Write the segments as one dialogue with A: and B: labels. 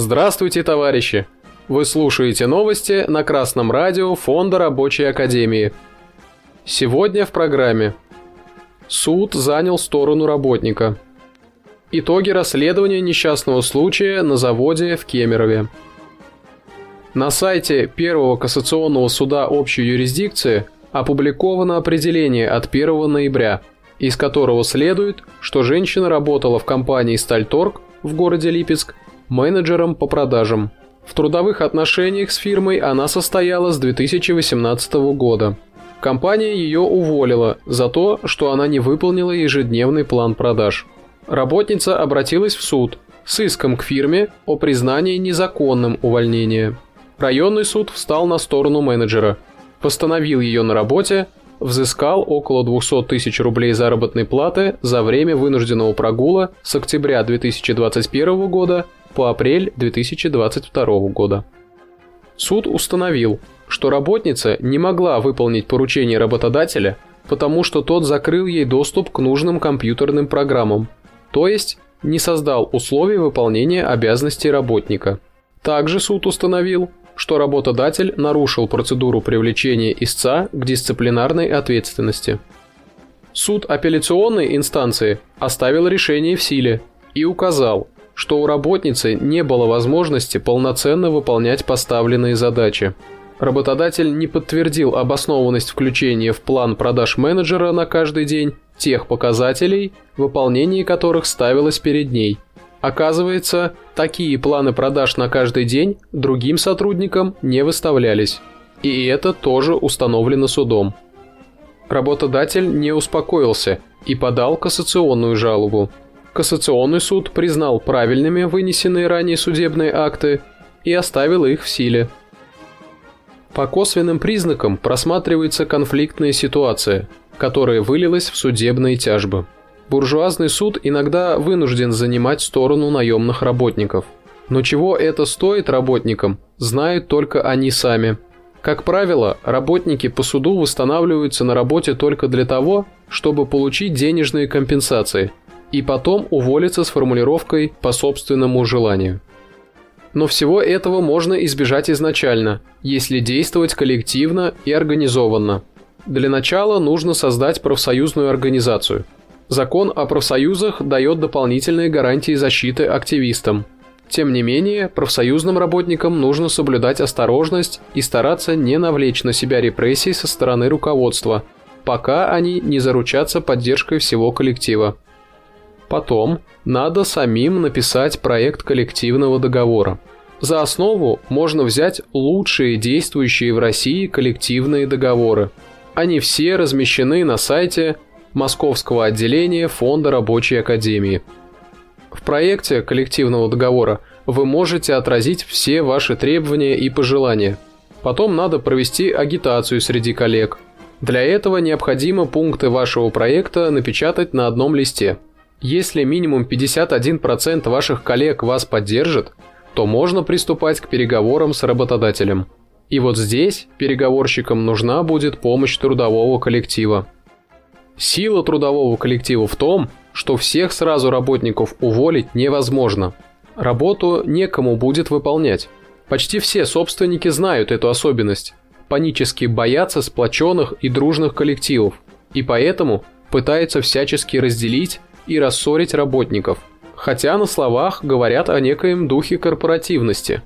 A: Здравствуйте, товарищи! Вы слушаете новости на Красном радио Фонда Рабочей Академии. Сегодня в программе Суд занял сторону работника. Итоги расследования несчастного случая на заводе в Кемерове. На сайте Первого кассационного суда общей юрисдикции опубликовано определение от 1 ноября, из которого следует, что женщина работала в компании «Стальторг» в городе Липецк менеджером по продажам. В трудовых отношениях с фирмой она состояла с 2018 года. Компания ее уволила за то, что она не выполнила ежедневный план продаж. Работница обратилась в суд с иском к фирме о признании незаконным увольнения. Районный суд встал на сторону менеджера, постановил ее на работе, взыскал около 200 тысяч рублей заработной платы за время вынужденного прогула с октября 2021 года по апрель 2022 года. Суд установил, что работница не могла выполнить поручение работодателя, потому что тот закрыл ей доступ к нужным компьютерным программам, то есть не создал условий выполнения обязанностей работника. Также суд установил, что работодатель нарушил процедуру привлечения истца к дисциплинарной ответственности. Суд апелляционной инстанции оставил решение в силе и указал, что у работницы не было возможности полноценно выполнять поставленные задачи. Работодатель не подтвердил обоснованность включения в план продаж менеджера на каждый день тех показателей, выполнение которых ставилось перед ней. Оказывается, такие планы продаж на каждый день другим сотрудникам не выставлялись. И это тоже установлено судом. Работодатель не успокоился и подал кассационную жалобу. Кассационный суд признал правильными вынесенные ранее судебные акты и оставил их в силе. По косвенным признакам просматривается конфликтная ситуация, которая вылилась в судебные тяжбы. Буржуазный суд иногда вынужден занимать сторону наемных работников. Но чего это стоит работникам, знают только они сами. Как правило, работники по суду восстанавливаются на работе только для того, чтобы получить денежные компенсации – и потом уволиться с формулировкой «по собственному желанию». Но всего этого можно избежать изначально, если действовать коллективно и организованно. Для начала нужно создать профсоюзную организацию. Закон о профсоюзах дает дополнительные гарантии защиты активистам. Тем не менее, профсоюзным работникам нужно соблюдать осторожность и стараться не навлечь на себя репрессий со стороны руководства, пока они не заручатся поддержкой всего коллектива. Потом надо самим написать проект коллективного договора. За основу можно взять лучшие действующие в России коллективные договоры. Они все размещены на сайте Московского отделения Фонда Рабочей Академии. В проекте коллективного договора вы можете отразить все ваши требования и пожелания. Потом надо провести агитацию среди коллег. Для этого необходимо пункты вашего проекта напечатать на одном листе – если минимум 51% ваших коллег вас поддержит, то можно приступать к переговорам с работодателем. И вот здесь переговорщикам нужна будет помощь трудового коллектива. Сила трудового коллектива в том, что всех сразу работников уволить невозможно. Работу некому будет выполнять. Почти все собственники знают эту особенность. Панически боятся сплоченных и дружных коллективов. И поэтому пытаются всячески разделить и рассорить работников, хотя на словах говорят о некоем духе корпоративности.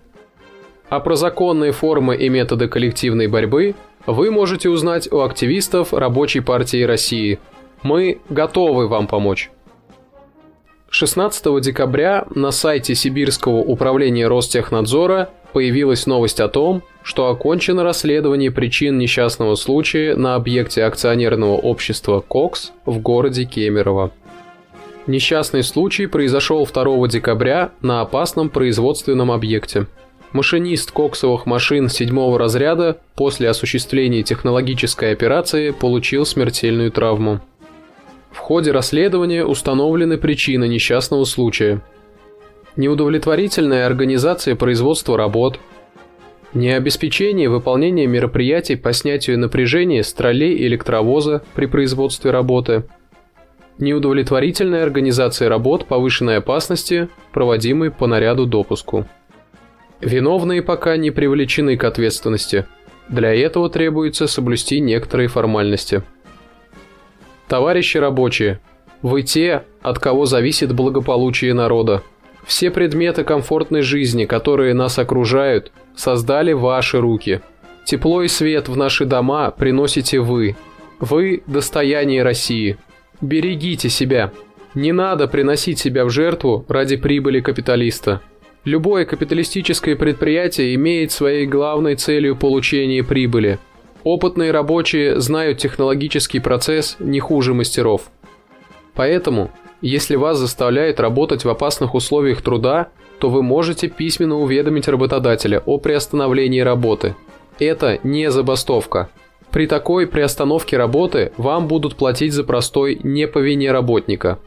A: А про законные формы и методы коллективной борьбы вы можете узнать у активистов Рабочей партии России. Мы готовы вам помочь. 16 декабря на сайте Сибирского управления Ростехнадзора появилась новость о том, что окончено расследование причин несчастного случая на объекте акционерного общества «Кокс» в городе Кемерово. Несчастный случай произошел 2 декабря на опасном производственном объекте. Машинист коксовых машин седьмого разряда после осуществления технологической операции получил смертельную травму. В ходе расследования установлены причины несчастного случая. Неудовлетворительная организация производства работ, необеспечение выполнения мероприятий по снятию напряжения с троллей электровоза при производстве работы – неудовлетворительная организация работ повышенной опасности, проводимой по наряду допуску. Виновные пока не привлечены к ответственности. Для этого требуется соблюсти некоторые формальности. Товарищи рабочие, вы те, от кого зависит благополучие народа. Все предметы комфортной жизни, которые нас окружают, создали ваши руки. Тепло и свет в наши дома приносите вы. Вы – достояние России. Берегите себя. Не надо приносить себя в жертву ради прибыли капиталиста. Любое капиталистическое предприятие имеет своей главной целью получение прибыли. Опытные рабочие знают технологический процесс не хуже мастеров. Поэтому, если вас заставляют работать в опасных условиях труда, то вы можете письменно уведомить работодателя о приостановлении работы. Это не забастовка. При такой приостановке работы вам будут платить за простой не по вине работника.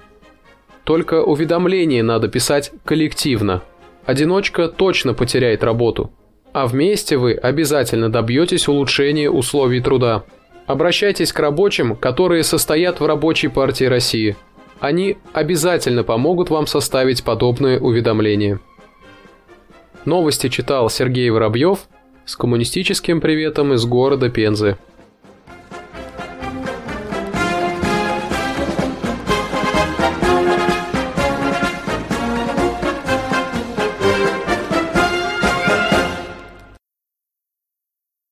A: Только уведомление надо писать коллективно – Одиночка точно потеряет работу. А вместе вы обязательно добьетесь улучшения условий труда. Обращайтесь к рабочим, которые состоят в Рабочей партии России. Они обязательно помогут вам составить подобное уведомление. Новости читал Сергей Воробьев с коммунистическим приветом из города Пензы.